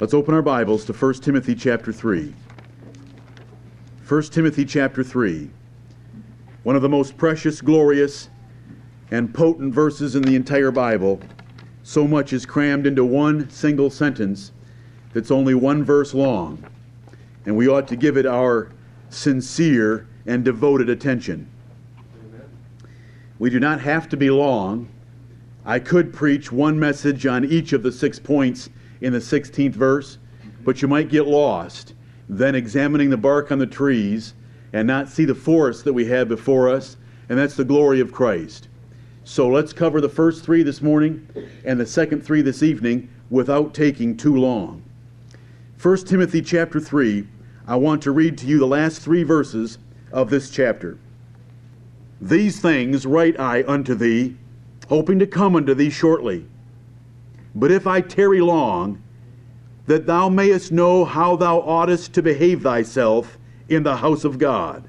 Let's open our Bibles to 1 Timothy chapter 3. 1 Timothy chapter 3. One of the most precious, glorious, and potent verses in the entire Bible. So much is crammed into one single sentence that's only one verse long. And we ought to give it our sincere and devoted attention. We do not have to be long. I could preach one message on each of the six points in the 16th verse, but you might get lost then examining the bark on the trees and not see the forest that we have before us, and that's the glory of Christ. So let's cover the first three this morning and the second three this evening without taking too long. 1 Timothy chapter 3, I want to read to you the last three verses of this chapter. These things write I unto thee, hoping to come unto thee shortly. But if I tarry long, that thou mayest know how thou oughtest to behave thyself in the house of God,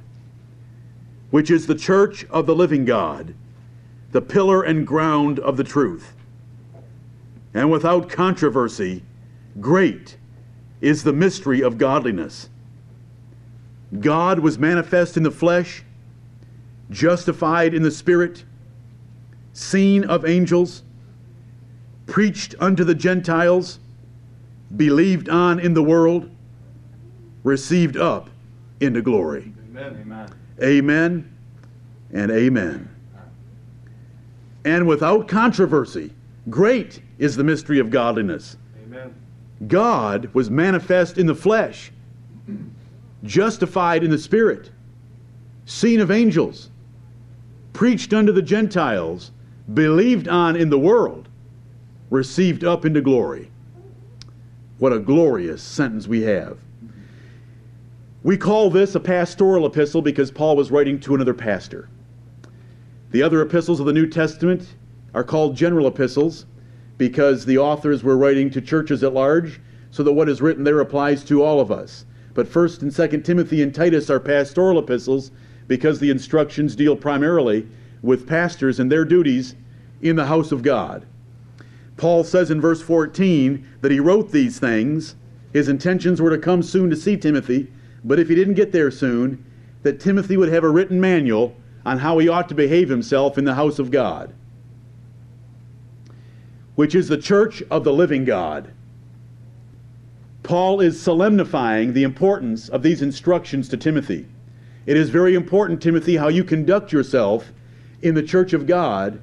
which is the church of the living God, the pillar and ground of the truth. And without controversy, great is the mystery of godliness. God was manifest in the flesh, justified in the spirit, seen of angels, preached unto the Gentiles, believed on in the world, received up into glory. Amen. Amen. Amen and amen. And without controversy, great is the mystery of godliness. Amen. God was manifest in the flesh, justified in the spirit, seen of angels, preached unto the Gentiles, believed on in the world, received up into glory. What a glorious sentence we have. We call this a pastoral epistle because Paul was writing to another pastor. The other epistles of the New Testament are called general epistles because the authors were writing to churches at large, so that what is written there applies to all of us. But 1st and 2nd Timothy and Titus are pastoral epistles because the instructions deal primarily with pastors and their duties in the house of God. Paul says in verse 14 that he wrote these things. His intentions were to come soon to see Timothy, but if he didn't get there soon, that Timothy would have a written manual on how he ought to behave himself in the house of God, which is the church of the living God. Paul is solemnifying the importance of these instructions to Timothy. It is very important, Timothy, how you conduct yourself in the church of God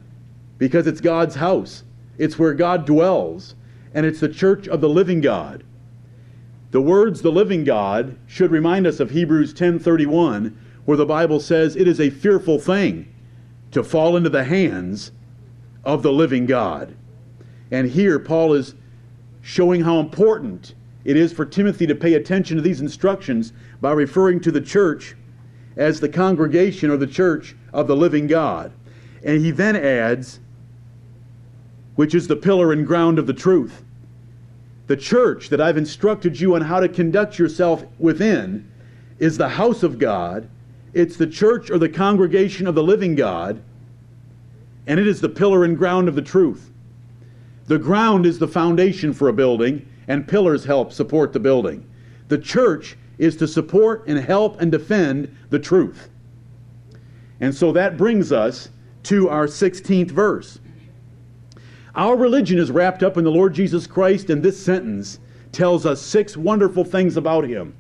because it's God's house. It's where God dwells, and it's the church of the living God. The words the living God should remind us of Hebrews 10:31 where the Bible says it is a fearful thing to fall into the hands of the living God. And here Paul is showing how important it is for Timothy to pay attention to these instructions by referring to the church as the congregation or the church of the living God. And he then adds, which is the pillar and ground of the truth. The church that I've instructed you on how to conduct yourself within is the house of God. It's the church or the congregation of the living God, and it is the pillar and ground of the truth. The ground is the foundation for a building, and pillars help support the building. The church is to support and help and defend the truth. And so that brings us to our 16th verse. Our religion is wrapped up in the Lord Jesus Christ, and this sentence tells us six wonderful things about him.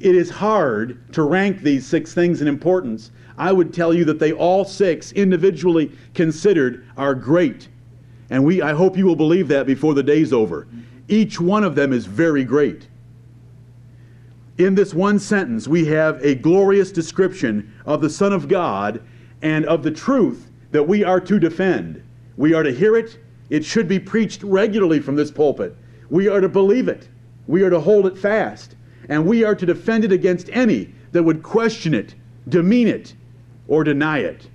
It is hard to rank these six things in importance. I would tell you that they all six, individually considered, are great. And we, I hope you will believe that before the day's over. Each one of them is very great. In this one sentence, we have a glorious description of the Son of God and of the truth that we are to defend. We are to hear it, it should be preached regularly from this pulpit. We are to believe it, we are to hold it fast, and we are to defend it against any that would question it, demean it, or deny it.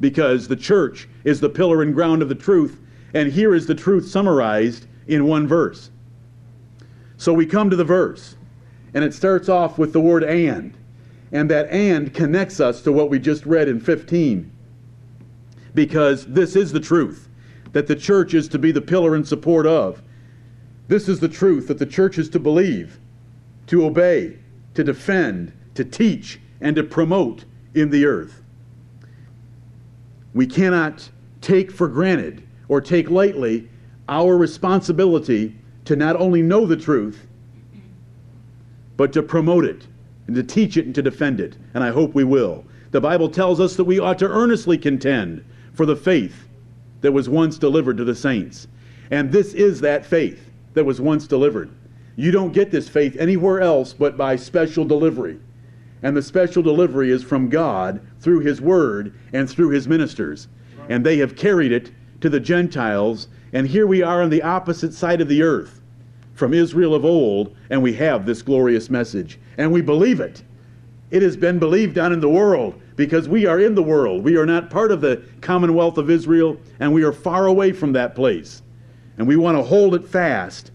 Because the church is the pillar and ground of the truth, and here is the truth summarized in one verse. So we come to the verse, and it starts off with the word and. And that and connects us to what we just read in 15. Because this is the truth that the church is to be the pillar and support of. This is the truth that the church is to believe, to obey, to defend, to teach, and to promote in the earth. We cannot take for granted or take lightly our responsibility to not only know the truth, but to promote it and to teach it and to defend it. And I hope we will. The Bible tells us that we ought to earnestly contend for the faith that was once delivered to the saints. And this is that faith that was once delivered. You don't get this faith anywhere else but by special delivery. And the special delivery is from God through His Word and through His ministers. And they have carried it to the Gentiles. And here we are on the opposite side of the earth from Israel of old, and we have this glorious message. And we believe it. It has been believed on in the world because we are in the world. We are not part of the commonwealth of Israel, and we are far away from that place. And we want to hold it fast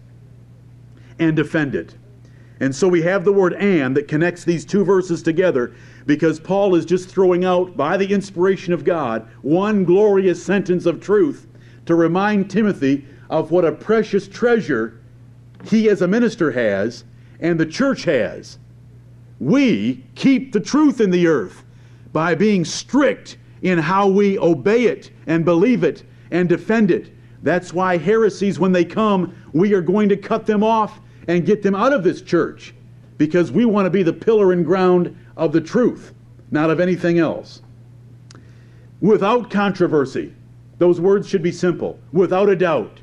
and defend it. And so we have the word and that connects these two verses together because Paul is just throwing out, by the inspiration of God, one glorious sentence of truth to remind Timothy of what a precious treasure he as a minister has and the church has. We keep the truth in the earth by being strict in how we obey it and believe it and defend it. That's why heresies, when they come, we are going to cut them off and get them out of this church because we want to be the pillar and ground of the truth, not of anything else. Without controversy, those words should be simple. Without a doubt,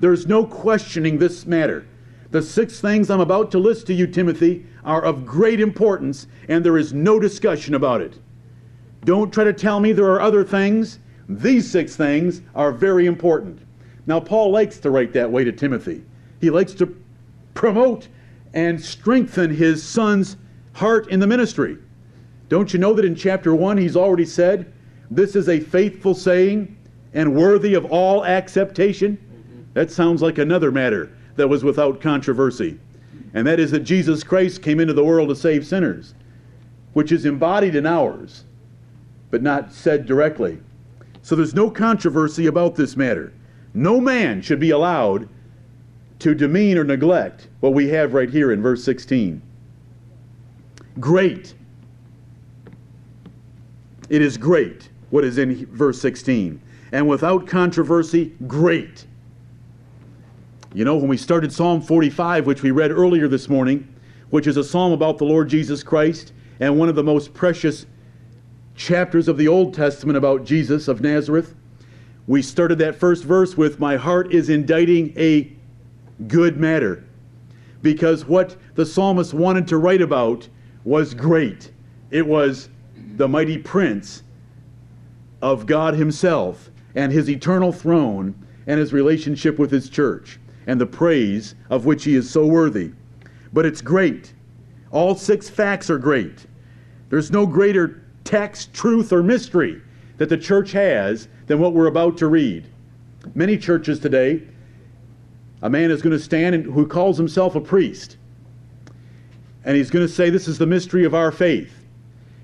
there's no questioning this matter. The six things I'm about to list to you, Timothy, are of great importance, and there is no discussion about it. Don't try to tell me there are other things. These six things are very important. Now, Paul likes to write that way to Timothy. He likes to promote and strengthen his son's heart in the ministry. Don't you know that in chapter 1 he's already said, This is a faithful saying and worthy of all acceptation? Mm-hmm. That sounds like another matter that was without controversy. And that is that Jesus Christ came into the world to save sinners, which is embodied in ours, but not said directly. So there's no controversy about this matter. No man should be allowed to demean or neglect what we have right here in verse 16. Great. It is great what is in verse 16. And without controversy, great. You know, when we started Psalm 45, which we read earlier this morning, which is a psalm about the Lord Jesus Christ and one of the most precious chapters of the Old Testament about Jesus of Nazareth, we started that first verse with, My heart is inditing a good matter. Because what the psalmist wanted to write about was great. It was the mighty prince of God Himself and His eternal throne and His relationship with His church and the praise of which he is so worthy. But it's great. All six facts are great. There's no greater text, truth, or mystery that the church has than what we're about to read. Many churches today, a man is going to stand and, who calls himself a priest, and he's going to say, This is the mystery of our faith.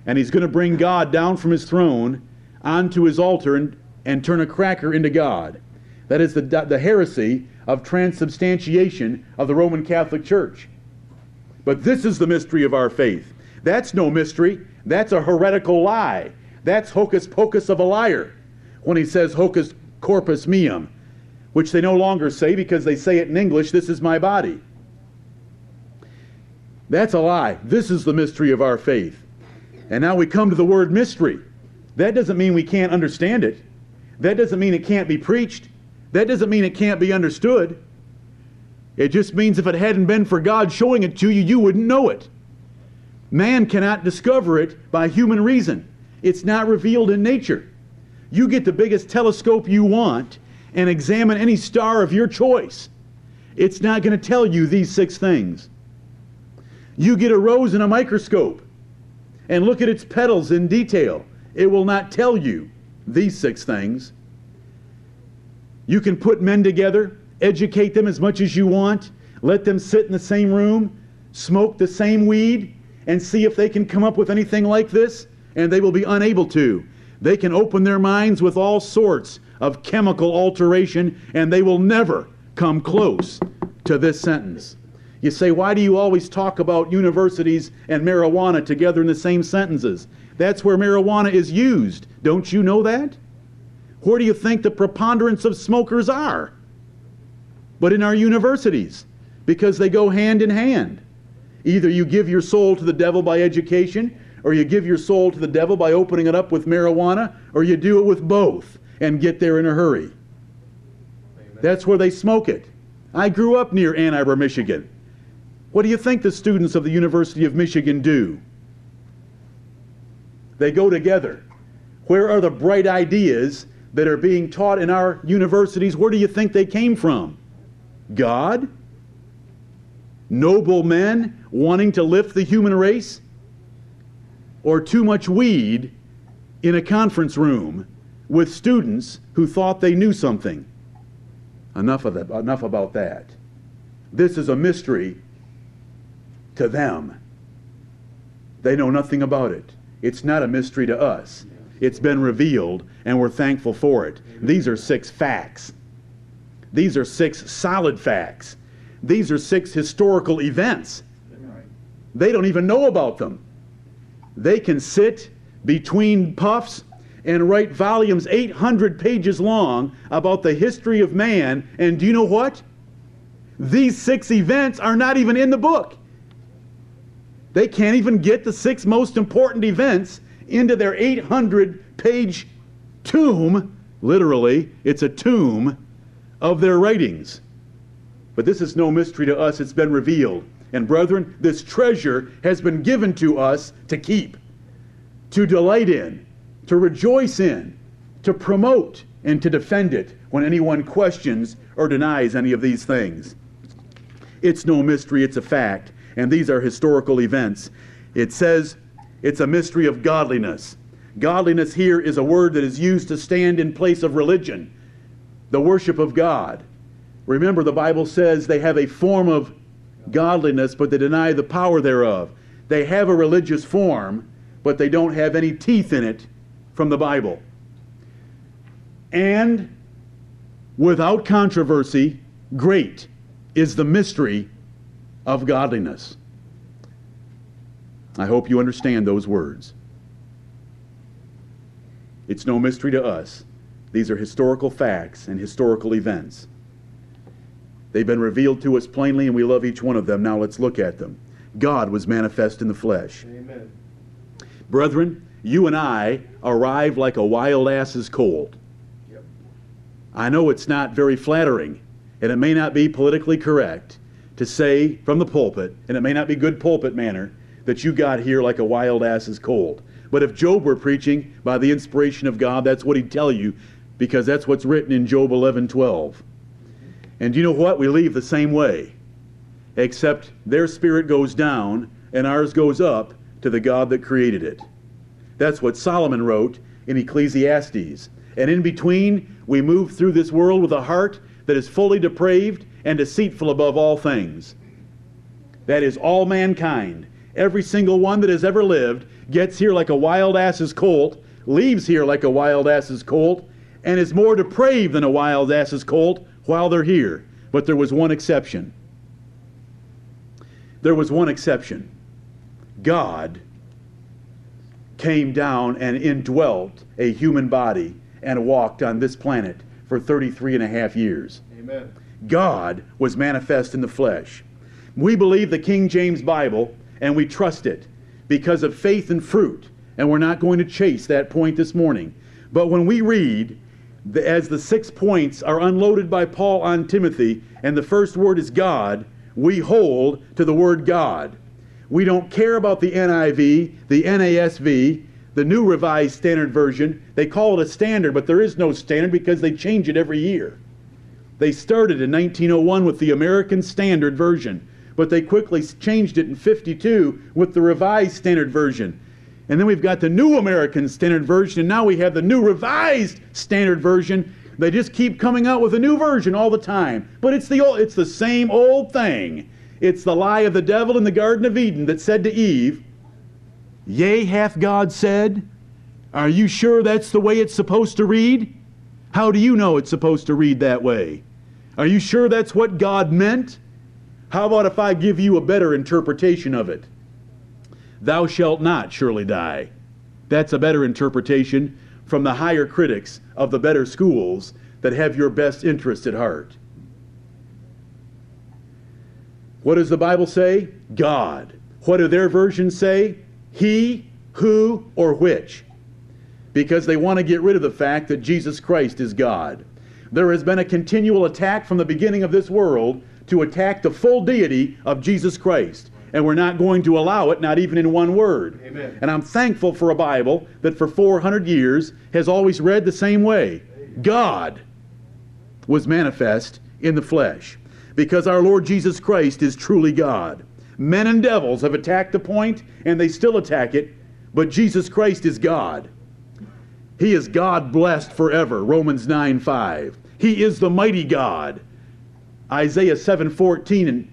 And he's going to bring God down from his throne onto his altar and, and turn a cracker into God. That is the, the heresy of transubstantiation of the Roman Catholic Church. But this is the mystery of our faith. That's no mystery. That's a heretical lie. That's hocus pocus of a liar when he says hocus corpus meum, which they no longer say because they say it in English, this is my body. That's a lie. This is the mystery of our faith. And now we come to the word mystery. That doesn't mean we can't understand it. That doesn't mean it can't be preached. That doesn't mean it can't be understood. It just means if it hadn't been for God showing it to you, you wouldn't know it. Man cannot discover it by human reason. It's not revealed in nature. You get the biggest telescope you want and examine any star of your choice. It's not going to tell you these six things. You get a rose in a microscope and look at its petals in detail. It will not tell you these six things. You can put men together, educate them as much as you want, let them sit in the same room, smoke the same weed, and see if they can come up with anything like this, and they will be unable to. They can open their minds with all sorts of chemical alteration, and they will never come close to this sentence. You say, why do you always talk about universities and marijuana together in the same sentences? That's where marijuana is used. Don't you know that? Where do you think the preponderance of smokers are? But in our universities, because they go hand in hand. Either you give your soul to the devil by education, or you give your soul to the devil by opening it up with marijuana, or you do it with both and get there in a hurry. Amen. That's where they smoke it. I grew up near Ann Arbor, Michigan. What do you think the students of the University of Michigan do? They go together. Where are the bright ideas that are being taught in our universities? Where do you think they came from? God? Noble men wanting to lift the human race? Or too much weed in a conference room with students who thought they knew something? Enough of that, enough about that. This is a mystery to them. They know nothing about it. It's not a mystery to us. It's been revealed, and we're thankful for it. These are six facts. These are six solid facts. These are six historical events. They don't even know about them. They can sit between puffs and write volumes 800 pages long about the history of man. And do you know what? These six events are not even in the book. They can't even get the six most important events into their 800 page tomb. Literally, it's a tomb of their writings. But this is no mystery to us, it's been revealed. And brethren, this treasure has been given to us to keep, to delight in, to rejoice in, to promote, and to defend it when anyone questions or denies any of these things. It's no mystery, it's a fact, and these are historical events. It says it's a mystery of godliness. Godliness here is a word that is used to stand in place of religion, the worship of God. Remember, the Bible says they have a form of godliness, but they deny the power thereof. They have a religious form, but they don't have any teeth in it from the Bible. And without controversy, great is the mystery of godliness. I hope you understand those words. It's no mystery to us. These are historical facts and historical events. They've been revealed to us plainly, and we love each one of them. Now let's look at them. God was manifest in the flesh. Amen. Brethren, you and I arrive like a wild ass's colt. Yep. I know it's not very flattering, and it may not be politically correct to say from the pulpit, and it may not be good pulpit manner, that you got here like a wild ass is cold. But if Job were preaching by the inspiration of God, that's what he'd tell you because that's what's written in Job 11 12. And you know what? We leave the same way, except their spirit goes down and ours goes up to the God that created it. That's what Solomon wrote in Ecclesiastes. And in between, we move through this world with a heart that is fully depraved and deceitful above all things. That is all mankind. Every single one that has ever lived gets here like a wild ass's colt, leaves here like a wild ass's colt, and is more depraved than a wild ass's colt while they're here. But there was one exception. There was one exception. God came down and indwelt a human body and walked on this planet for 33 and a half years. Amen. God was manifest in the flesh. We believe the King James Bible and we trust it because of faith and fruit. And we're not going to chase that point this morning. But when we read, as the six points are unloaded by Paul on Timothy, and the first word is God, we hold to the word God. We don't care about the NIV, the NASV, the New Revised Standard Version. They call it a standard, but there is no standard because they change it every year. They started in 1901 with the American Standard Version but they quickly changed it in 52 with the Revised Standard Version. And then we've got the New American Standard Version, and now we have the New Revised Standard Version. They just keep coming out with a new version all the time. But it's the old, it's the same old thing. It's the lie of the devil in the Garden of Eden that said to Eve, Yea, hath God said? Are you sure that's the way it's supposed to read? How do you know it's supposed to read that way? Are you sure that's what God meant? How about if I give you a better interpretation of it? Thou shalt not surely die. That's a better interpretation from the higher critics of the better schools that have your best interest at heart. What does the Bible say? God. What do their versions say? He, who, or which? Because they want to get rid of the fact that Jesus Christ is God. There has been a continual attack from the beginning of this world to attack the full deity of Jesus Christ. And we're not going to allow it, not even in one word. Amen. And I'm thankful for a Bible that for 400 years has always read the same way God was manifest in the flesh. Because our Lord Jesus Christ is truly God. Men and devils have attacked the point, and they still attack it, but Jesus Christ is God. He is God blessed forever, Romans 9 5. He is the mighty God, Isaiah 7:14 and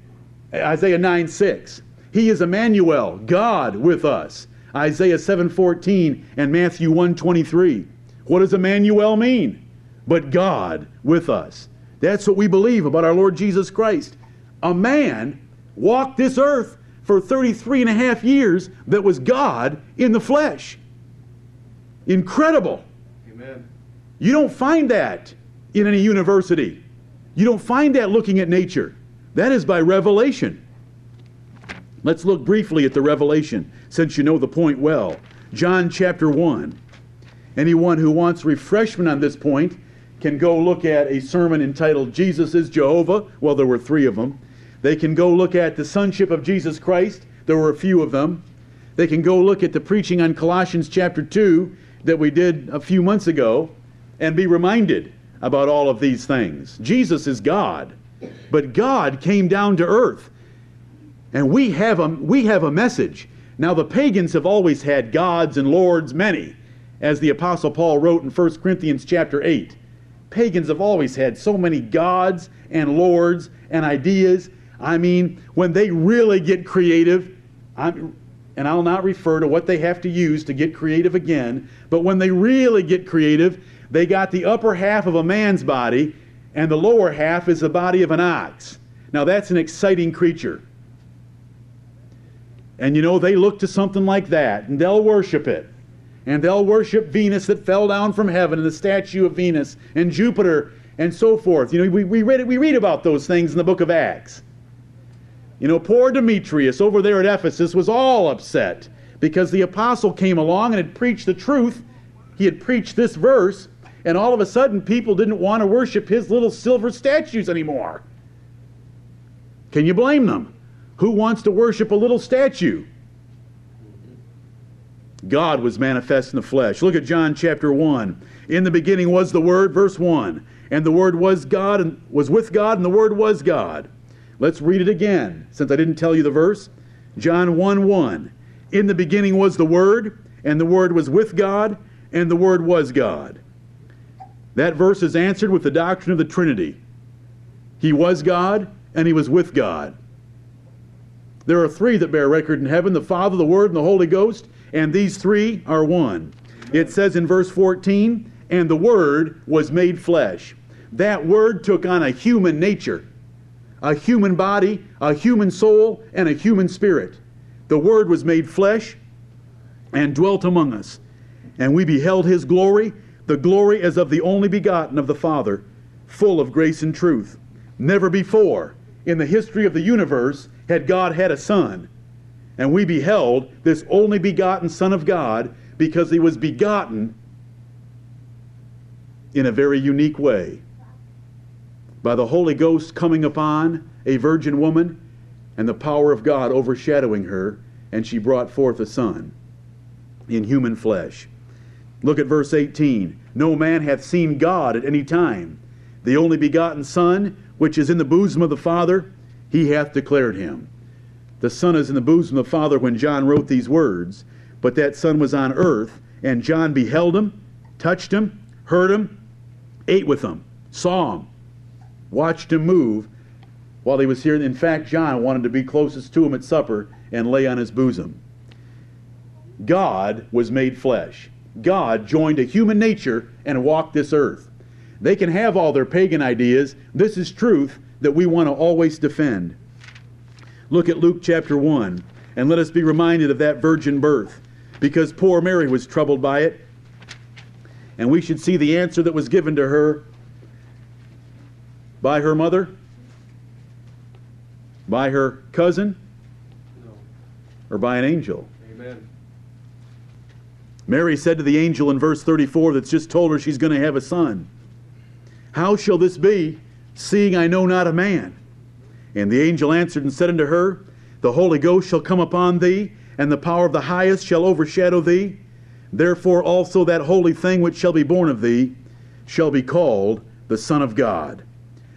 Isaiah 9 6. He is Emmanuel, God with us, Isaiah 7 14 and Matthew 1 23. What does Emmanuel mean? But God with us. That's what we believe about our Lord Jesus Christ. A man walked this earth for 33 and a half years that was God in the flesh. Incredible. Amen. You don't find that in any university. You don't find that looking at nature. That is by revelation. Let's look briefly at the revelation, since you know the point well. John chapter 1. Anyone who wants refreshment on this point can go look at a sermon entitled Jesus is Jehovah. Well, there were three of them. They can go look at the sonship of Jesus Christ. There were a few of them. They can go look at the preaching on Colossians chapter 2 that we did a few months ago and be reminded about all of these things. Jesus is God, but God came down to earth. And we have a, we have a message. Now, the pagans have always had gods and lords, many, as the Apostle Paul wrote in 1 Corinthians chapter 8. Pagans have always had so many gods and lords and ideas. I mean, when they really get creative, I'm, and I'll not refer to what they have to use to get creative again, but when they really get creative, they got the upper half of a man's body, and the lower half is the body of an ox. Now, that's an exciting creature. And you know, they look to something like that, and they'll worship it. And they'll worship Venus that fell down from heaven, and the statue of Venus, and Jupiter, and so forth. You know, we, we, read, we read about those things in the book of Acts. You know, poor Demetrius over there at Ephesus was all upset because the apostle came along and had preached the truth. He had preached this verse, and all of a sudden people didn't want to worship his little silver statues anymore. Can you blame them? Who wants to worship a little statue? God was manifest in the flesh. Look at John chapter 1. In the beginning was the Word, verse 1. And the Word was God and was with God, and the Word was God. Let's read it again, since I didn't tell you the verse. John 1 1. In the beginning was the Word, and the Word was with God, and the Word was God. That verse is answered with the doctrine of the Trinity. He was God, and He was with God. There are three that bear record in heaven the Father, the Word, and the Holy Ghost, and these three are one. It says in verse 14, and the Word was made flesh. That Word took on a human nature, a human body, a human soul, and a human spirit. The Word was made flesh and dwelt among us. And we beheld His glory, the glory as of the only begotten of the Father, full of grace and truth. Never before in the history of the universe had God had a son. And we beheld this only begotten Son of God because he was begotten in a very unique way by the Holy Ghost coming upon a virgin woman and the power of God overshadowing her, and she brought forth a son in human flesh. Look at verse 18. No man hath seen God at any time. The only begotten Son, which is in the bosom of the Father, he hath declared him. The Son is in the bosom of the Father when John wrote these words, but that Son was on earth, and John beheld him, touched him, heard him, ate with him, saw him, watched him move while he was here. In fact, John wanted to be closest to him at supper and lay on his bosom. God was made flesh. God joined a human nature and walked this earth. They can have all their pagan ideas. This is truth that we want to always defend. Look at Luke chapter 1 and let us be reminded of that virgin birth because poor Mary was troubled by it. And we should see the answer that was given to her by her mother, by her cousin, or by an angel. Amen. Mary said to the angel in verse 34 that's just told her she's going to have a son, How shall this be, seeing I know not a man? And the angel answered and said unto her, The Holy Ghost shall come upon thee, and the power of the highest shall overshadow thee. Therefore also that holy thing which shall be born of thee shall be called the Son of God.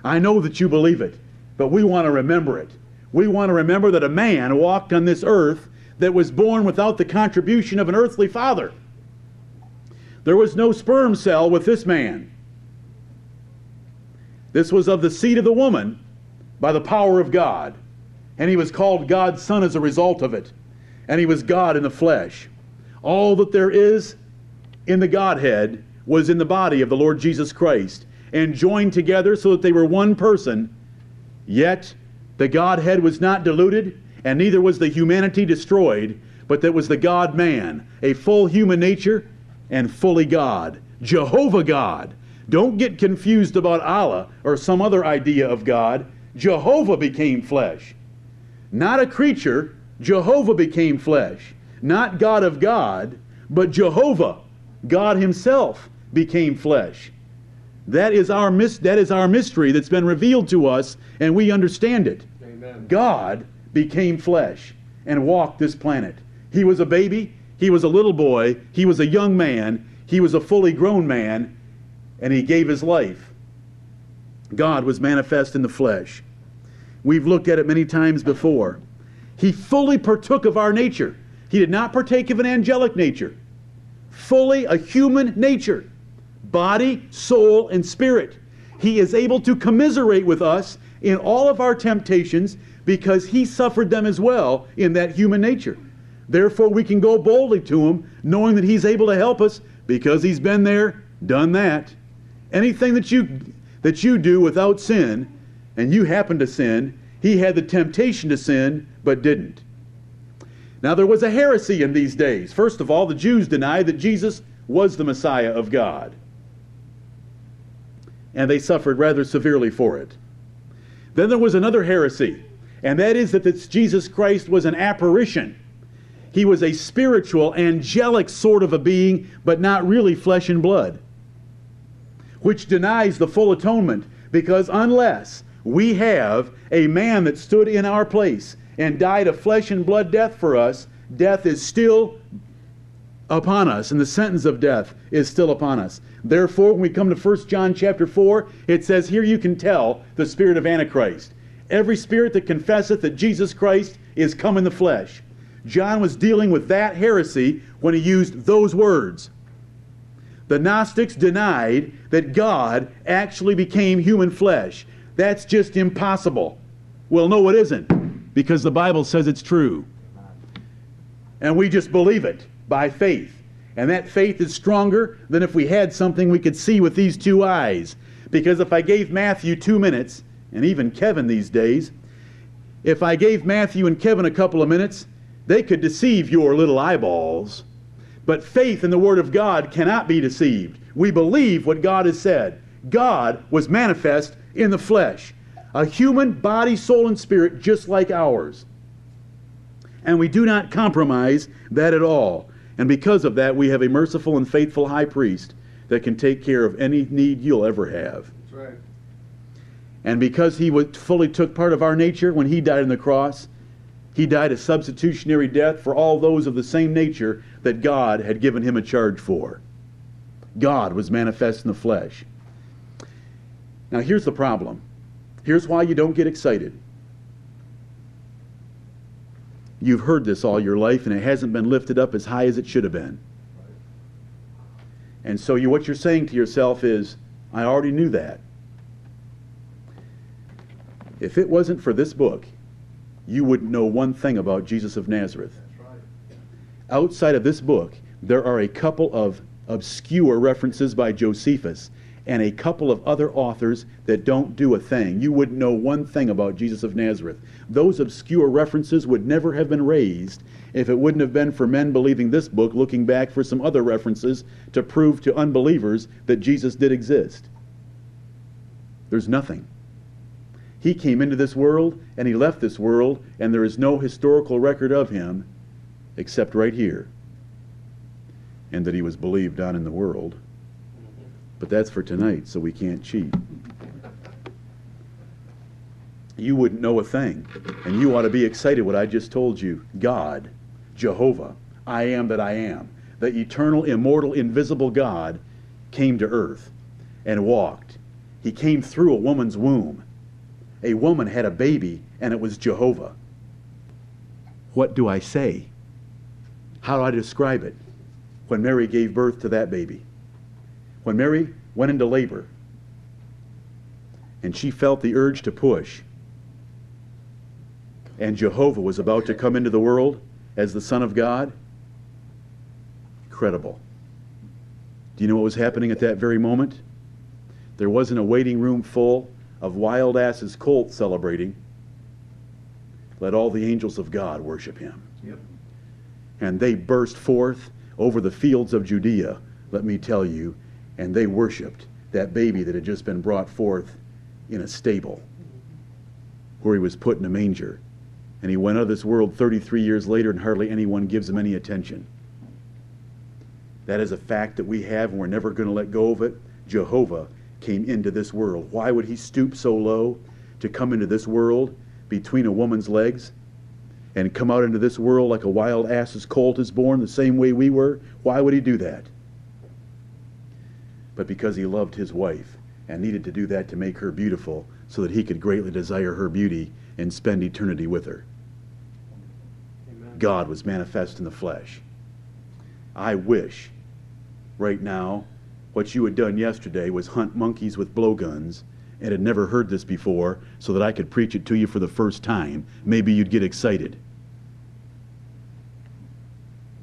I know that you believe it, but we want to remember it. We want to remember that a man walked on this earth that was born without the contribution of an earthly father. There was no sperm cell with this man. This was of the seed of the woman by the power of God. And he was called God's Son as a result of it. And he was God in the flesh. All that there is in the Godhead was in the body of the Lord Jesus Christ and joined together so that they were one person. Yet the Godhead was not diluted, and neither was the humanity destroyed, but that was the God man, a full human nature and fully God. Jehovah God. Don't get confused about Allah or some other idea of God. Jehovah became flesh. Not a creature, Jehovah became flesh. Not God of God, but Jehovah, God Himself, became flesh. That is our mis- that is our mystery that's been revealed to us, and we understand it. Amen. God became flesh and walked this planet. He was a baby, he was a little boy, he was a young man, he was a fully grown man, and he gave his life. God was manifest in the flesh. We've looked at it many times before. He fully partook of our nature. He did not partake of an angelic nature. Fully a human nature. Body, soul, and spirit. He is able to commiserate with us in all of our temptations because he suffered them as well in that human nature. Therefore, we can go boldly to him knowing that he's able to help us because he's been there, done that. Anything that you that you do without sin and you happen to sin, he had the temptation to sin but didn't. Now there was a heresy in these days. First of all, the Jews denied that Jesus was the Messiah of God. And they suffered rather severely for it. Then there was another heresy, and that is that this Jesus Christ was an apparition. He was a spiritual, angelic sort of a being, but not really flesh and blood, which denies the full atonement because unless we have a man that stood in our place and died a flesh and blood death for us, death is still upon us, and the sentence of death is still upon us. Therefore, when we come to 1 John chapter 4, it says, Here you can tell the spirit of Antichrist. Every spirit that confesseth that Jesus Christ is come in the flesh. John was dealing with that heresy when he used those words. The Gnostics denied that God actually became human flesh. That's just impossible. Well, no, it isn't, because the Bible says it's true. And we just believe it by faith. And that faith is stronger than if we had something we could see with these two eyes. Because if I gave Matthew two minutes, and even Kevin these days, if I gave Matthew and Kevin a couple of minutes, they could deceive your little eyeballs. But faith in the Word of God cannot be deceived. We believe what God has said. God was manifest in the flesh, a human body, soul, and spirit just like ours. And we do not compromise that at all. And because of that, we have a merciful and faithful high priest that can take care of any need you'll ever have. That's right. And because he fully took part of our nature when he died on the cross, he died a substitutionary death for all those of the same nature that God had given him a charge for. God was manifest in the flesh. Now, here's the problem. Here's why you don't get excited. You've heard this all your life, and it hasn't been lifted up as high as it should have been. And so, you, what you're saying to yourself is, I already knew that. If it wasn't for this book, you wouldn't know one thing about Jesus of Nazareth. Outside of this book, there are a couple of obscure references by Josephus, and a couple of other authors that don't do a thing. You wouldn't know one thing about Jesus of Nazareth. Those obscure references would never have been raised if it wouldn't have been for men believing this book, looking back for some other references to prove to unbelievers that Jesus did exist. There's nothing. He came into this world and he left this world, and there is no historical record of him except right here. And that he was believed on in the world. But that's for tonight, so we can't cheat. You wouldn't know a thing. And you ought to be excited what I just told you. God, Jehovah, I am that I am, the eternal, immortal, invisible God, came to earth and walked. He came through a woman's womb. A woman had a baby, and it was Jehovah. What do I say? How do I describe it? When Mary gave birth to that baby. When Mary went into labor and she felt the urge to push, and Jehovah was about to come into the world as the Son of God, incredible. Do you know what was happening at that very moment? There wasn't a waiting room full of wild asses colts celebrating. Let all the angels of God worship him. Yep. And they burst forth over the fields of Judea, let me tell you, and they worshiped that baby that had just been brought forth in a stable where he was put in a manger. And he went out of this world 33 years later, and hardly anyone gives him any attention. That is a fact that we have, and we're never going to let go of it. Jehovah came into this world. Why would he stoop so low to come into this world between a woman's legs and come out into this world like a wild ass's colt is born, the same way we were? Why would he do that? but because he loved his wife and needed to do that to make her beautiful so that he could greatly desire her beauty and spend eternity with her. Amen. God was manifest in the flesh. I wish right now what you had done yesterday was hunt monkeys with blowguns and had never heard this before so that I could preach it to you for the first time. Maybe you'd get excited.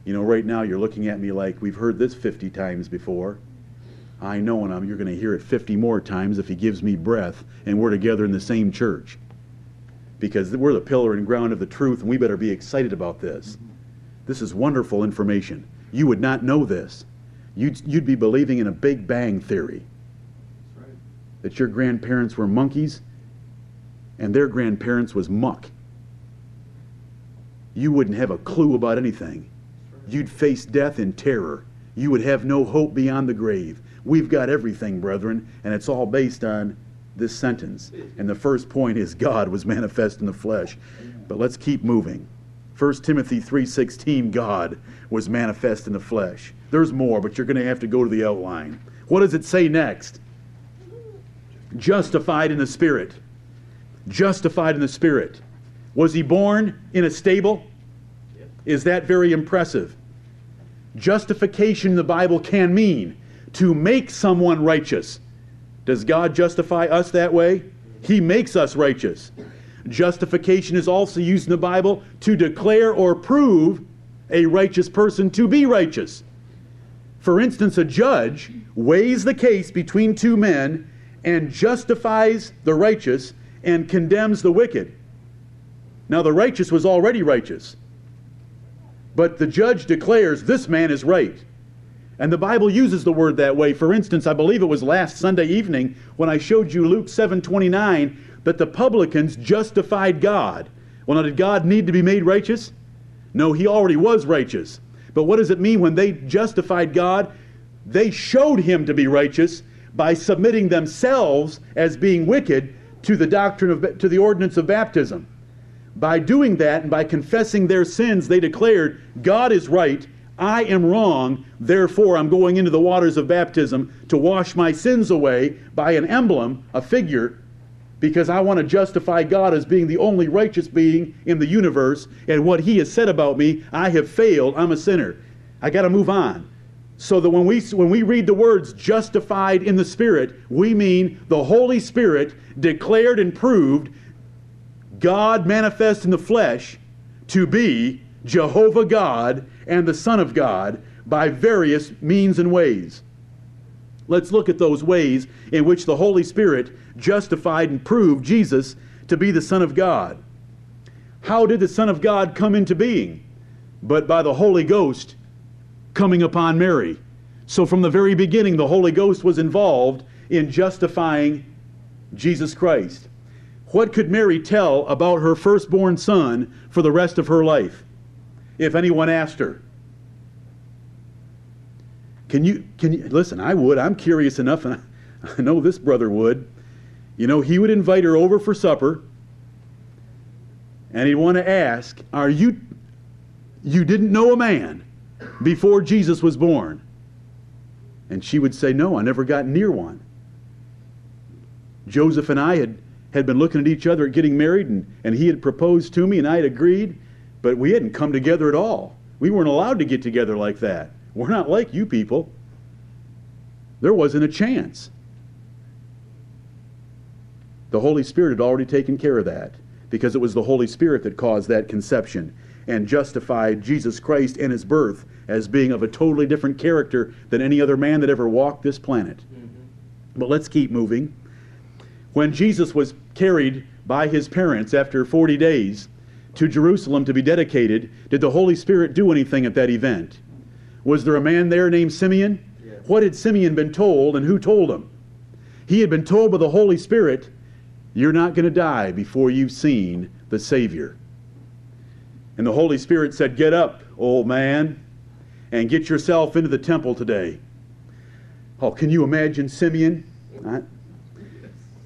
You know, right now you're looking at me like we've heard this 50 times before. I know and I'm, you're going to hear it 50 more times if he gives me breath and we're together in the same church. Because we're the pillar and ground of the truth and we better be excited about this. This is wonderful information. You would not know this. You'd, you'd be believing in a Big Bang theory. Right. That your grandparents were monkeys and their grandparents was muck. You wouldn't have a clue about anything. You'd face death in terror. You would have no hope beyond the grave. We've got everything, brethren, and it's all based on this sentence. And the first point is God was manifest in the flesh. But let's keep moving. 1 Timothy 3:16 God was manifest in the flesh. There's more, but you're going to have to go to the outline. What does it say next? Justified in the spirit. Justified in the spirit. Was he born in a stable? Is that very impressive? Justification in the Bible can mean to make someone righteous. Does God justify us that way? He makes us righteous. Justification is also used in the Bible to declare or prove a righteous person to be righteous. For instance, a judge weighs the case between two men and justifies the righteous and condemns the wicked. Now, the righteous was already righteous, but the judge declares this man is right. And the Bible uses the word that way. For instance, I believe it was last Sunday evening when I showed you Luke 7:29 that the publicans justified God. Well, now did God need to be made righteous? No, he already was righteous. But what does it mean when they justified God? They showed him to be righteous by submitting themselves as being wicked to the doctrine of to the ordinance of baptism. By doing that and by confessing their sins, they declared God is right I am wrong, therefore I'm going into the waters of baptism to wash my sins away by an emblem, a figure, because I want to justify God as being the only righteous being in the universe, and what He has said about me, I have failed, I'm a sinner. I got to move on. So that when we, when we read the words justified in the Spirit, we mean the Holy Spirit declared and proved God manifest in the flesh to be Jehovah God and the Son of God by various means and ways. Let's look at those ways in which the Holy Spirit justified and proved Jesus to be the Son of God. How did the Son of God come into being? But by the Holy Ghost coming upon Mary. So from the very beginning, the Holy Ghost was involved in justifying Jesus Christ. What could Mary tell about her firstborn son for the rest of her life if anyone asked her? Can you, can you, listen, I would. I'm curious enough, and I know this brother would. You know, he would invite her over for supper, and he'd want to ask, Are you, you didn't know a man before Jesus was born? And she would say, No, I never got near one. Joseph and I had, had been looking at each other at getting married, and, and he had proposed to me, and I had agreed, but we hadn't come together at all. We weren't allowed to get together like that. We're not like you people. There wasn't a chance. The Holy Spirit had already taken care of that because it was the Holy Spirit that caused that conception and justified Jesus Christ and his birth as being of a totally different character than any other man that ever walked this planet. Mm-hmm. But let's keep moving. When Jesus was carried by his parents after 40 days to Jerusalem to be dedicated, did the Holy Spirit do anything at that event? Was there a man there named Simeon? What had Simeon been told and who told him? He had been told by the Holy Spirit, You're not going to die before you've seen the Savior. And the Holy Spirit said, Get up, old man, and get yourself into the temple today. Oh, can you imagine Simeon?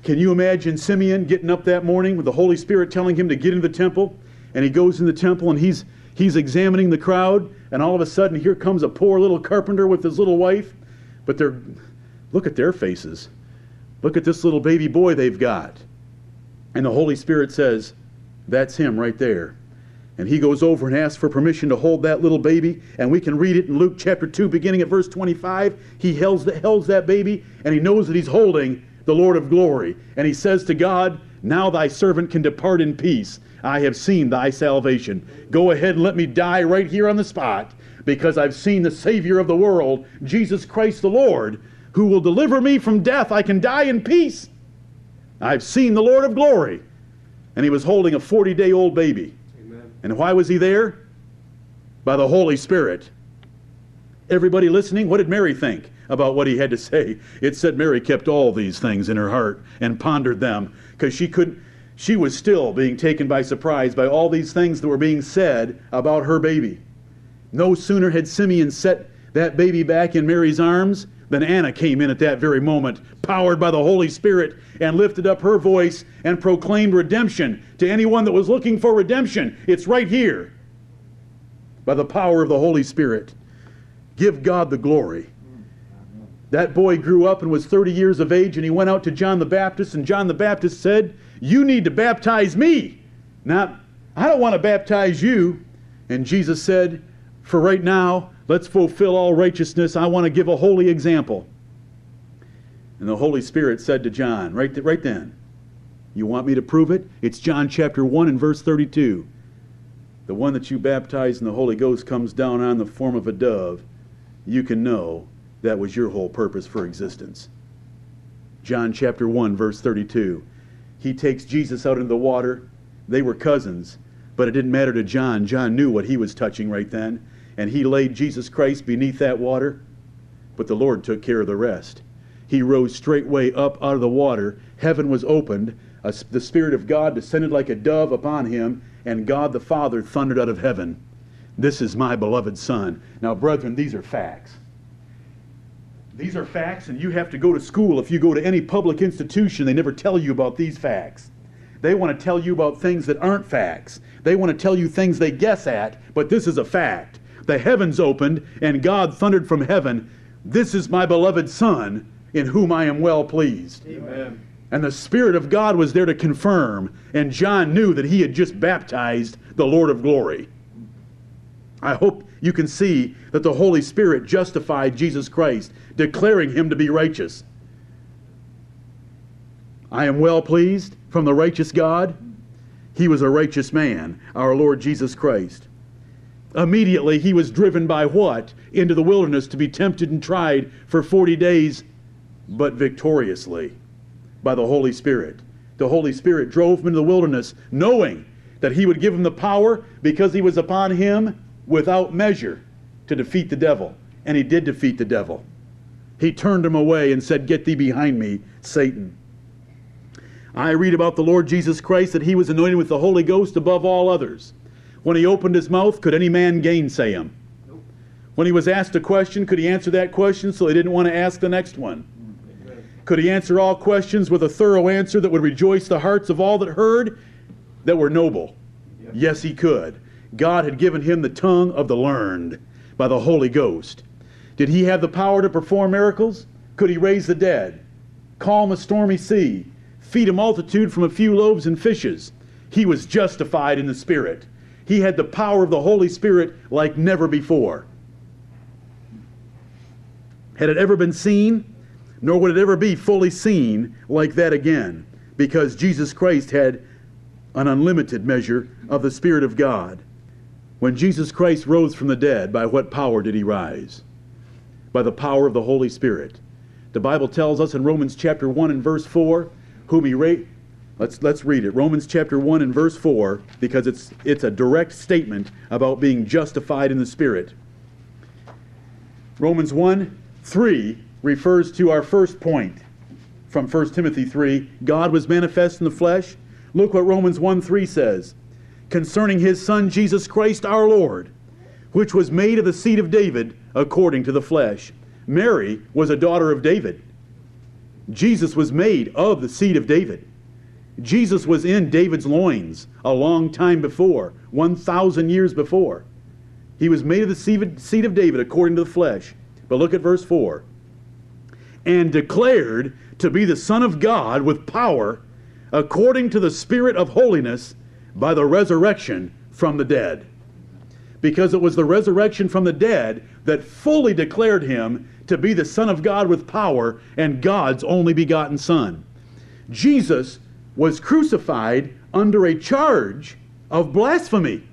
Can you imagine Simeon getting up that morning with the Holy Spirit telling him to get into the temple? And he goes in the temple and he's he's examining the crowd, and all of a sudden here comes a poor little carpenter with his little wife. But they're look at their faces. Look at this little baby boy they've got. And the Holy Spirit says, That's him right there. And he goes over and asks for permission to hold that little baby. And we can read it in Luke chapter 2, beginning at verse 25. He holds, the, holds that baby, and he knows that he's holding the Lord of glory. And he says to God, Now thy servant can depart in peace. I have seen thy salvation. Go ahead and let me die right here on the spot, because I've seen the Savior of the world, Jesus Christ the Lord, who will deliver me from death. I can die in peace. I've seen the Lord of glory. And he was holding a 40 day old baby. And why was he there? By the Holy Spirit. Everybody listening, what did Mary think about what he had to say? It said Mary kept all these things in her heart and pondered them because she couldn't she was still being taken by surprise by all these things that were being said about her baby. No sooner had Simeon set that baby back in Mary's arms than Anna came in at that very moment, powered by the Holy Spirit, and lifted up her voice and proclaimed redemption to anyone that was looking for redemption. It's right here by the power of the Holy Spirit. Give God the glory. That boy grew up and was 30 years of age, and he went out to John the Baptist, and John the Baptist said, You need to baptize me. Now, I don't want to baptize you. And Jesus said, For right now, let's fulfill all righteousness. I want to give a holy example. And the Holy Spirit said to John, right, th- right then, You want me to prove it? It's John chapter 1 and verse 32. The one that you baptize in the Holy Ghost comes down on the form of a dove. You can know that was your whole purpose for existence. John chapter 1, verse 32. He takes Jesus out into the water. They were cousins, but it didn't matter to John. John knew what he was touching right then, and he laid Jesus Christ beneath that water, but the Lord took care of the rest. He rose straightway up out of the water. Heaven was opened. the Spirit of God descended like a dove upon him, and God the Father thundered out of heaven. This is my beloved Son. Now, brethren, these are facts. These are facts, and you have to go to school. If you go to any public institution, they never tell you about these facts. They want to tell you about things that aren't facts. They want to tell you things they guess at, but this is a fact. The heavens opened, and God thundered from heaven, This is my beloved Son, in whom I am well pleased. Amen. And the Spirit of God was there to confirm, and John knew that he had just baptized the Lord of glory. I hope you can see that the Holy Spirit justified Jesus Christ, declaring him to be righteous. I am well pleased from the righteous God. He was a righteous man, our Lord Jesus Christ. Immediately he was driven by what? Into the wilderness to be tempted and tried for 40 days but victoriously by the Holy Spirit. The Holy Spirit drove him into the wilderness, knowing that he would give him the power because he was upon him without measure to defeat the devil. And he did defeat the devil. He turned him away and said, Get thee behind me, Satan. I read about the Lord Jesus Christ that he was anointed with the Holy Ghost above all others. When he opened his mouth, could any man gainsay him? When he was asked a question, could he answer that question so he didn't want to ask the next one? Could he answer all questions with a thorough answer that would rejoice the hearts of all that heard that were noble? Yes, he could. God had given him the tongue of the learned by the Holy Ghost. Did he have the power to perform miracles? Could he raise the dead, calm a stormy sea, feed a multitude from a few loaves and fishes? He was justified in the Spirit. He had the power of the Holy Spirit like never before. Had it ever been seen? Nor would it ever be fully seen like that again, because Jesus Christ had an unlimited measure of the Spirit of God. When Jesus Christ rose from the dead, by what power did he rise? By the power of the Holy Spirit. The Bible tells us in Romans chapter 1 and verse 4, whom he raised. Let's, let's read it. Romans chapter 1 and verse 4, because it's, it's a direct statement about being justified in the Spirit. Romans 1 3 refers to our first point from 1 Timothy 3 God was manifest in the flesh. Look what Romans 1 3 says concerning his Son Jesus Christ our Lord, which was made of the seed of David according to the flesh. Mary was a daughter of David. Jesus was made of the seed of David. Jesus was in David's loins a long time before, 1,000 years before. He was made of the seed of David according to the flesh. But look at verse 4 and declared to be the Son of God with power according to the Spirit of holiness by the resurrection from the dead. Because it was the resurrection from the dead that fully declared him to be the Son of God with power and God's only begotten Son. Jesus was crucified under a charge of blasphemy.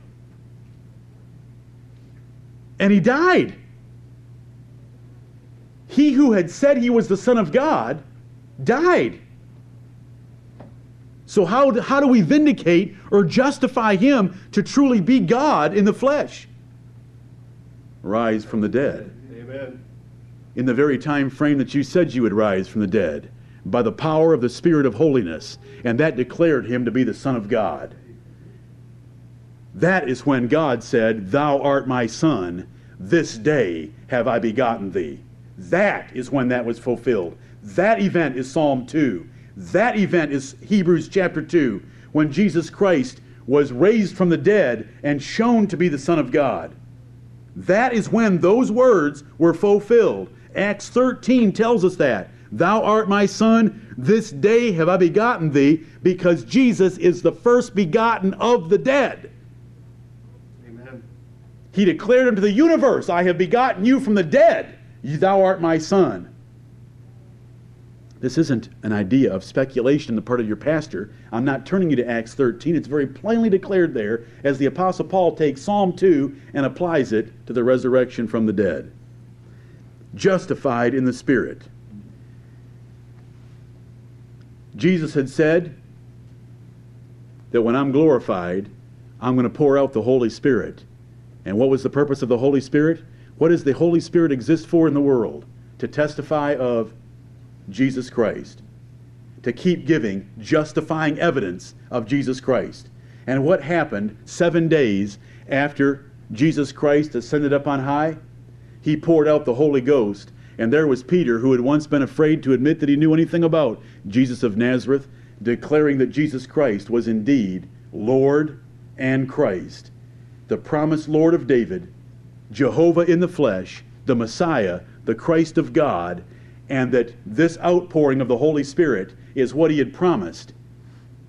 And he died. He who had said he was the Son of God died. So, how, how do we vindicate or justify him to truly be God in the flesh? Rise from the dead. Amen. In the very time frame that you said you would rise from the dead by the power of the Spirit of holiness, and that declared him to be the Son of God. That is when God said, Thou art my Son, this day have I begotten thee. That is when that was fulfilled. That event is Psalm 2. That event is Hebrews chapter 2, when Jesus Christ was raised from the dead and shown to be the Son of God. That is when those words were fulfilled. Acts 13 tells us that. Thou art my son, this day have I begotten thee, because Jesus is the first begotten of the dead. Amen. He declared unto the universe, I have begotten you from the dead. Thou art my son. This isn't an idea of speculation on the part of your pastor. I'm not turning you to Acts 13. It's very plainly declared there as the Apostle Paul takes Psalm 2 and applies it to the resurrection from the dead. Justified in the Spirit. Jesus had said that when I'm glorified, I'm going to pour out the Holy Spirit. And what was the purpose of the Holy Spirit? What does the Holy Spirit exist for in the world? To testify of Jesus Christ. To keep giving justifying evidence of Jesus Christ. And what happened seven days after Jesus Christ ascended up on high? He poured out the Holy Ghost. And there was Peter, who had once been afraid to admit that he knew anything about Jesus of Nazareth, declaring that Jesus Christ was indeed Lord and Christ, the promised Lord of David, Jehovah in the flesh, the Messiah, the Christ of God, and that this outpouring of the Holy Spirit is what he had promised.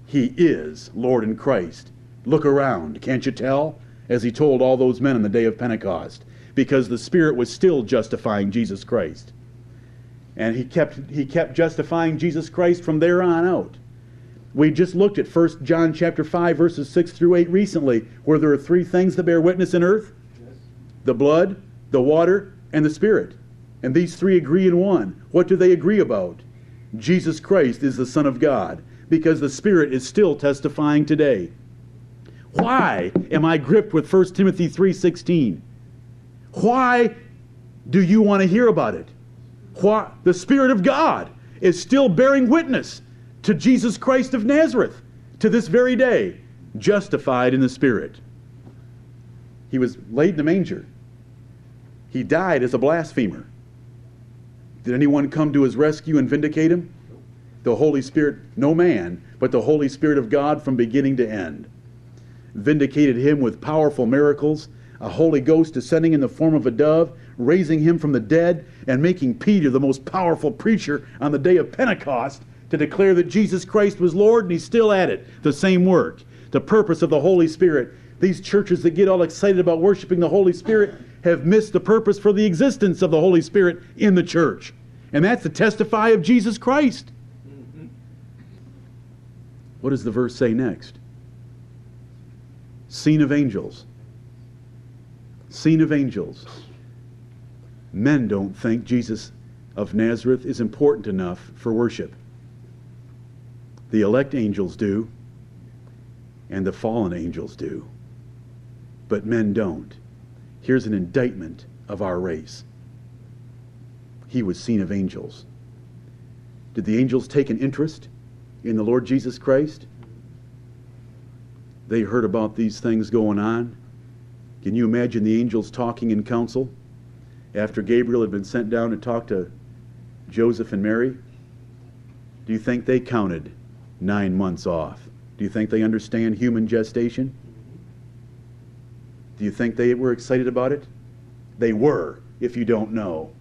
He is Lord and Christ. Look around, can't you tell? As he told all those men on the day of Pentecost, because the Spirit was still justifying Jesus Christ. And he kept, he kept justifying Jesus Christ from there on out. We just looked at 1 John chapter 5 verses 6 through 8 recently, where there are three things that bear witness in earth the blood, the water, and the Spirit. And these three agree in one. What do they agree about? Jesus Christ is the Son of God, because the Spirit is still testifying today. Why am I gripped with 1 Timothy 3:16? Why do you want to hear about it? Why the Spirit of God is still bearing witness to Jesus Christ of Nazareth to this very day, justified in the Spirit. He was laid in the manger. He died as a blasphemer. Did anyone come to his rescue and vindicate him? The Holy Spirit, no man, but the Holy Spirit of God from beginning to end. Vindicated him with powerful miracles, a Holy Ghost descending in the form of a dove, raising him from the dead, and making Peter the most powerful preacher on the day of Pentecost to declare that Jesus Christ was Lord, and he's still at it. The same work. The purpose of the Holy Spirit these churches that get all excited about worshiping the Holy Spirit have missed the purpose for the existence of the Holy Spirit in the church. And that's to testify of Jesus Christ. What does the verse say next? Seen of angels. Seen of angels. Men don't think Jesus of Nazareth is important enough for worship. The elect angels do, and the fallen angels do but men don't. Here's an indictment of our race. He was seen of angels. Did the angels take an interest in the Lord Jesus Christ? They heard about these things going on. Can you imagine the angels talking in council after Gabriel had been sent down to talk to Joseph and Mary? Do you think they counted nine months off? Do you think they understand human gestation? Do you think they were excited about it? They were, if you don't know.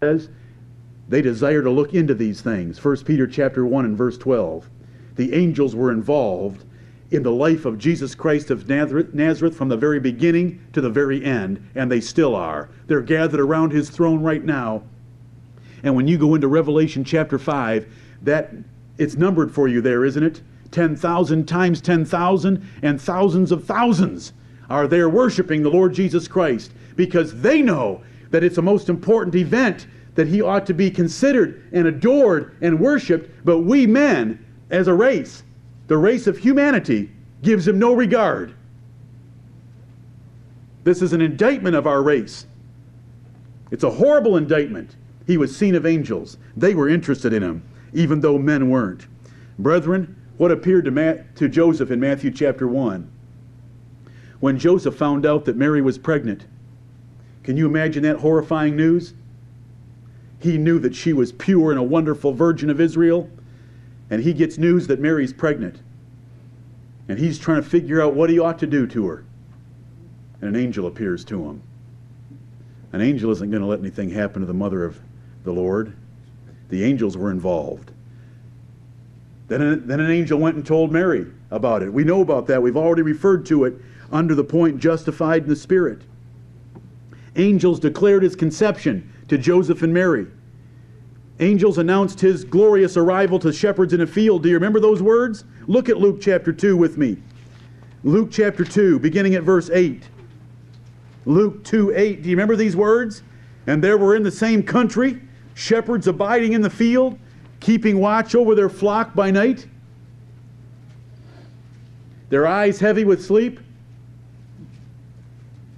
They desire to look into these things. 1 Peter chapter 1 and verse 12. The angels were involved in the life of Jesus Christ of Nazareth from the very beginning to the very end, and they still are. They're gathered around his throne right now. And when you go into Revelation chapter 5, that it's numbered for you there, isn't it? 10,000 times 10,000 and thousands of thousands are there worshiping the Lord Jesus Christ because they know that it's a most important event that he ought to be considered and adored and worshiped, but we men, as a race, the race of humanity, gives him no regard. This is an indictment of our race. It's a horrible indictment. He was seen of angels. They were interested in him, even though men weren't. Brethren, what appeared to, Ma- to Joseph in Matthew chapter 1 when Joseph found out that Mary was pregnant. Can you imagine that horrifying news? He knew that she was pure and a wonderful virgin of Israel, and he gets news that Mary's pregnant. And he's trying to figure out what he ought to do to her. And an angel appears to him. An angel isn't going to let anything happen to the mother of the Lord. The angels were involved. Then, then an angel went and told Mary about it. We know about that. We've already referred to it under the point justified in the Spirit. Angels declared his conception to Joseph and Mary. Angels announced his glorious arrival to shepherds in a field. Do you remember those words? Look at Luke chapter 2 with me. Luke chapter 2, beginning at verse 8. Luke 2 8. Do you remember these words? And there were in the same country shepherds abiding in the field, keeping watch over their flock by night, their eyes heavy with sleep.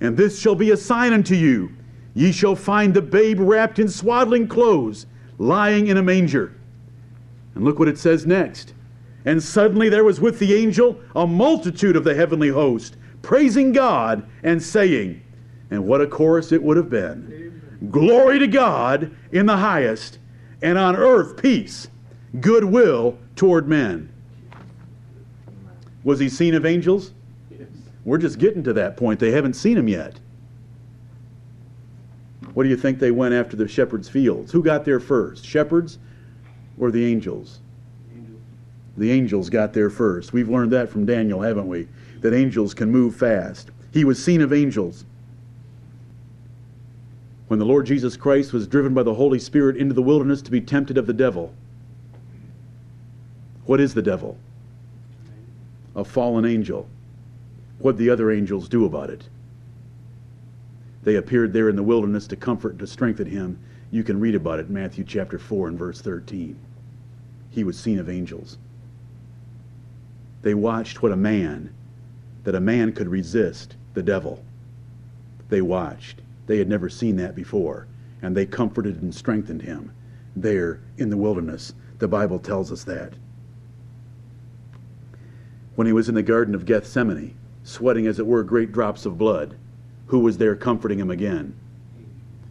And this shall be a sign unto you ye shall find the babe wrapped in swaddling clothes, lying in a manger. And look what it says next. And suddenly there was with the angel a multitude of the heavenly host, praising God and saying, and what a chorus it would have been Glory to God in the highest, and on earth peace, goodwill toward men. Was he seen of angels? We're just getting to that point. They haven't seen him yet. What do you think they went after the shepherds' fields? Who got there first? Shepherds or the angels? angels? The angels got there first. We've learned that from Daniel, haven't we? That angels can move fast. He was seen of angels. When the Lord Jesus Christ was driven by the Holy Spirit into the wilderness to be tempted of the devil, what is the devil? A fallen angel. What the other angels do about it? They appeared there in the wilderness to comfort and to strengthen him. You can read about it in Matthew chapter 4 and verse 13. He was seen of angels. They watched what a man, that a man could resist the devil. They watched. They had never seen that before, and they comforted and strengthened him there in the wilderness. The Bible tells us that. When he was in the Garden of Gethsemane, sweating as it were great drops of blood, who was there comforting him again?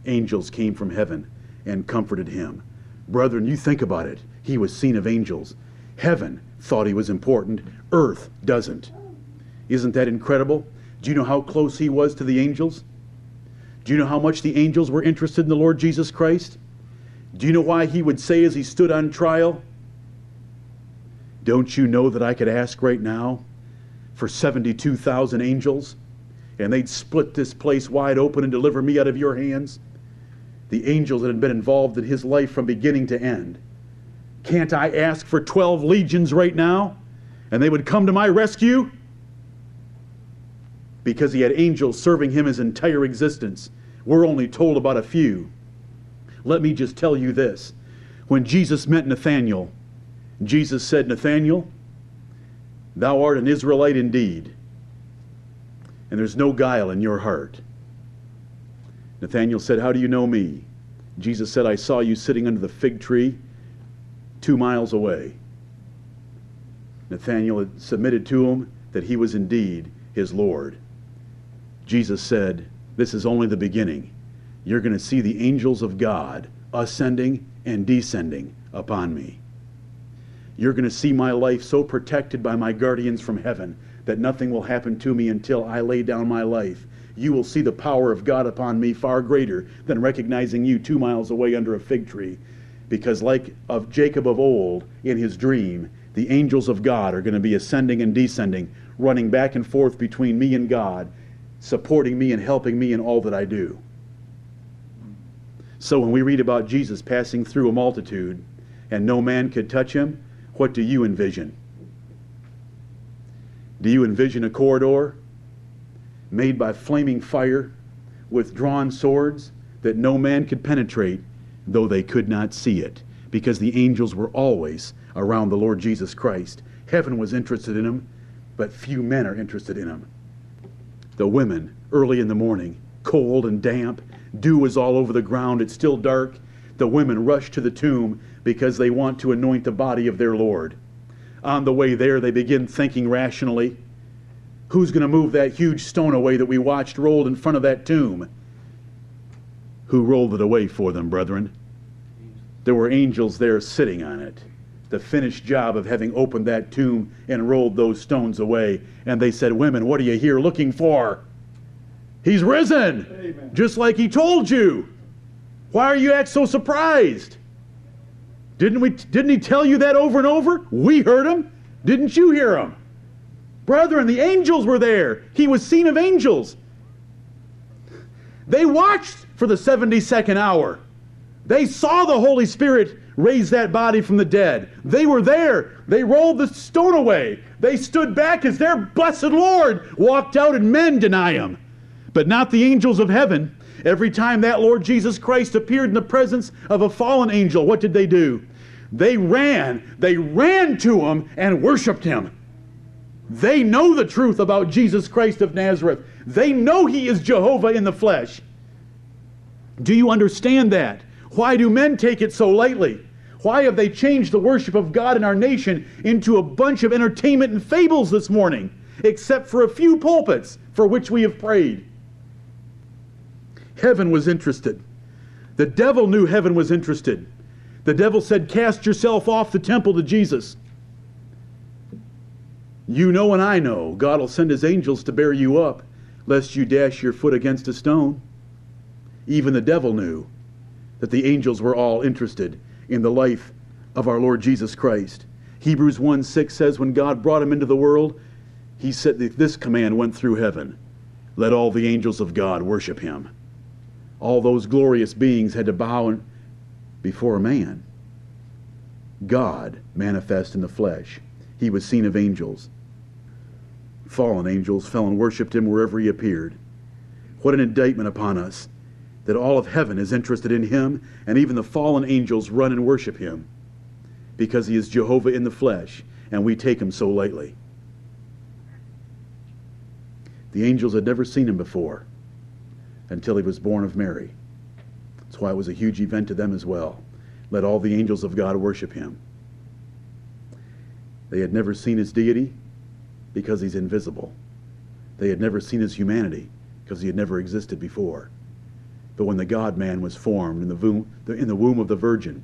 Angels came from heaven and comforted him. Brethren, you think about it. He was seen of angels. Heaven thought he was important, earth doesn't. Isn't that incredible? Do you know how close he was to the angels? Do you know how much the angels were interested in the Lord Jesus Christ? Do you know why he would say as he stood on trial, Don't you know that I could ask right now for 72,000 angels? and they'd split this place wide open and deliver me out of your hands. The angels that had been involved in his life from beginning to end. Can't I ask for 12 legions right now? And they would come to my rescue? Because he had angels serving him his entire existence. We're only told about a few. Let me just tell you this. When Jesus met Nathanael, Jesus said, Nathanael, thou art an Israelite indeed and there's no guile in your heart. Nathanael said, How do you know me? Jesus said, I saw you sitting under the fig tree two miles away. Nathanael had submitted to him that he was indeed his Lord. Jesus said, This is only the beginning. You're going to see the angels of God ascending and descending upon me. You're going to see my life so protected by my guardians from heaven that nothing will happen to me until I lay down my life. You will see the power of God upon me far greater than recognizing you two miles away under a fig tree. Because, like of Jacob of old in his dream, the angels of God are going to be ascending and descending, running back and forth between me and God, supporting me and helping me in all that I do. So, when we read about Jesus passing through a multitude and no man could touch him, what do you envision? Do you envision a corridor made by flaming fire with drawn swords that no man could penetrate, though they could not see it? Because the angels were always around the Lord Jesus Christ. Heaven was interested in him, but few men are interested in him. The women, early in the morning, cold and damp, dew is all over the ground, it's still dark. The women rush to the tomb because they want to anoint the body of their Lord. On the way there, they begin thinking rationally. Who's going to move that huge stone away that we watched rolled in front of that tomb? Who rolled it away for them, brethren? There were angels there sitting on it. The finished job of having opened that tomb and rolled those stones away. And they said, Women, what are you here looking for? He's risen, Amen. just like he told you. Why are you act so surprised? Didn't, we, didn't he tell you that over and over? We heard him. Didn't you hear him? Brethren, the angels were there. He was seen of angels. They watched for the 72nd hour. They saw the Holy Spirit raise that body from the dead. They were there. They rolled the stone away. They stood back as their blessed Lord walked out, and men deny him. But not the angels of heaven. Every time that Lord Jesus Christ appeared in the presence of a fallen angel, what did they do? They ran. They ran to him and worshiped him. They know the truth about Jesus Christ of Nazareth. They know he is Jehovah in the flesh. Do you understand that? Why do men take it so lightly? Why have they changed the worship of God in our nation into a bunch of entertainment and fables this morning, except for a few pulpits for which we have prayed? Heaven was interested. The devil knew heaven was interested. The devil said, Cast yourself off the temple to Jesus. You know and I know God will send his angels to bear you up, lest you dash your foot against a stone. Even the devil knew that the angels were all interested in the life of our Lord Jesus Christ. Hebrews 1 6 says, When God brought him into the world, he said that this command went through heaven Let all the angels of God worship him. All those glorious beings had to bow before a man. God manifest in the flesh. He was seen of angels. Fallen angels fell and worshipped him wherever he appeared. What an indictment upon us that all of heaven is interested in him, and even the fallen angels run and worship him because he is Jehovah in the flesh, and we take him so lightly. The angels had never seen him before until he was born of Mary. That's why it was a huge event to them as well. Let all the angels of God worship him. They had never seen his deity because he's invisible. They had never seen his humanity because he had never existed before. But when the God man was formed in the, womb, in the womb of the Virgin,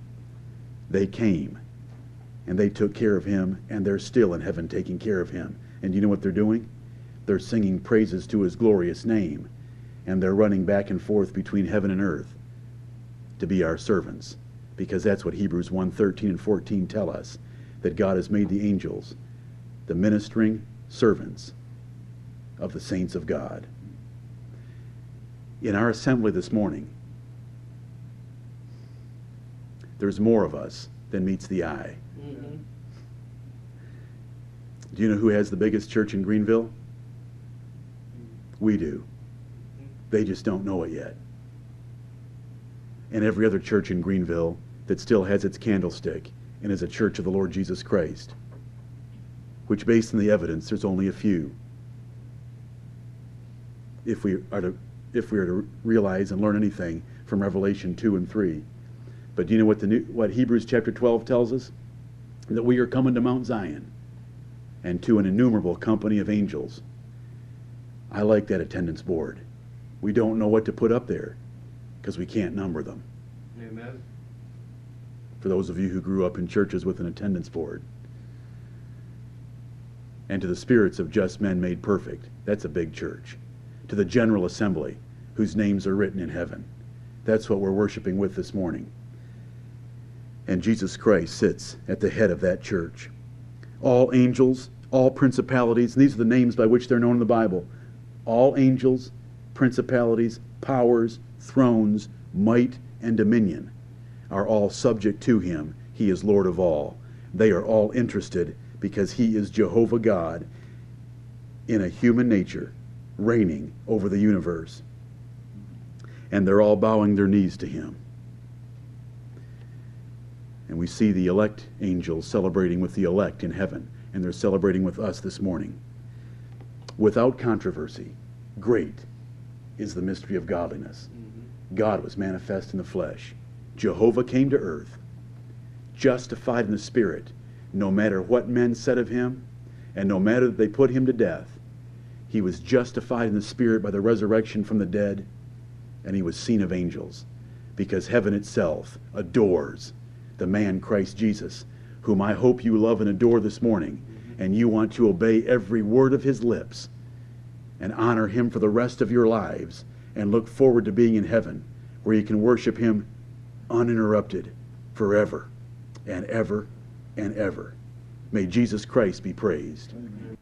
they came and they took care of him, and they're still in heaven taking care of him. And you know what they're doing? They're singing praises to his glorious name, and they're running back and forth between heaven and earth to be our servants, because that's what Hebrews 1 13 and 14 tell us that God has made the angels the ministering servants of the saints of God. In our assembly this morning, there's more of us than meets the eye. Mm-hmm. Do you know who has the biggest church in Greenville? We do. They just don't know it yet. And every other church in Greenville that still has its candlestick and is a church of the Lord Jesus Christ, which, based on the evidence, there's only a few. If we are to, if we are to realize and learn anything from Revelation 2 and 3. But do you know what, the new, what Hebrews chapter 12 tells us? That we are coming to Mount Zion and to an innumerable company of angels. I like that attendance board. We don't know what to put up there because we can't number them. Amen for those of you who grew up in churches with an attendance board. And to the spirits of just men made perfect. That's a big church. To the general assembly, whose names are written in heaven. That's what we're worshiping with this morning. And Jesus Christ sits at the head of that church. All angels, all principalities, and these are the names by which they're known in the Bible. All angels, principalities, powers, thrones, might, and dominion are all subject to him. He is Lord of all. They are all interested because he is Jehovah God in a human nature, reigning over the universe. And they're all bowing their knees to him. And we see the elect angels celebrating with the elect in heaven, and they're celebrating with us this morning. Without controversy, great is the mystery of godliness. Mm-hmm. God was manifest in the flesh Jehovah came to earth, justified in the Spirit, no matter what men said of him, and no matter that they put him to death. He was justified in the Spirit by the resurrection from the dead, and he was seen of angels, because heaven itself adores the man Christ Jesus, whom I hope you love and adore this morning, and you want to obey every word of his lips and honor him for the rest of your lives and look forward to being in heaven where you can worship him uninterrupted forever and ever and ever. May Jesus Christ be praised. Amen.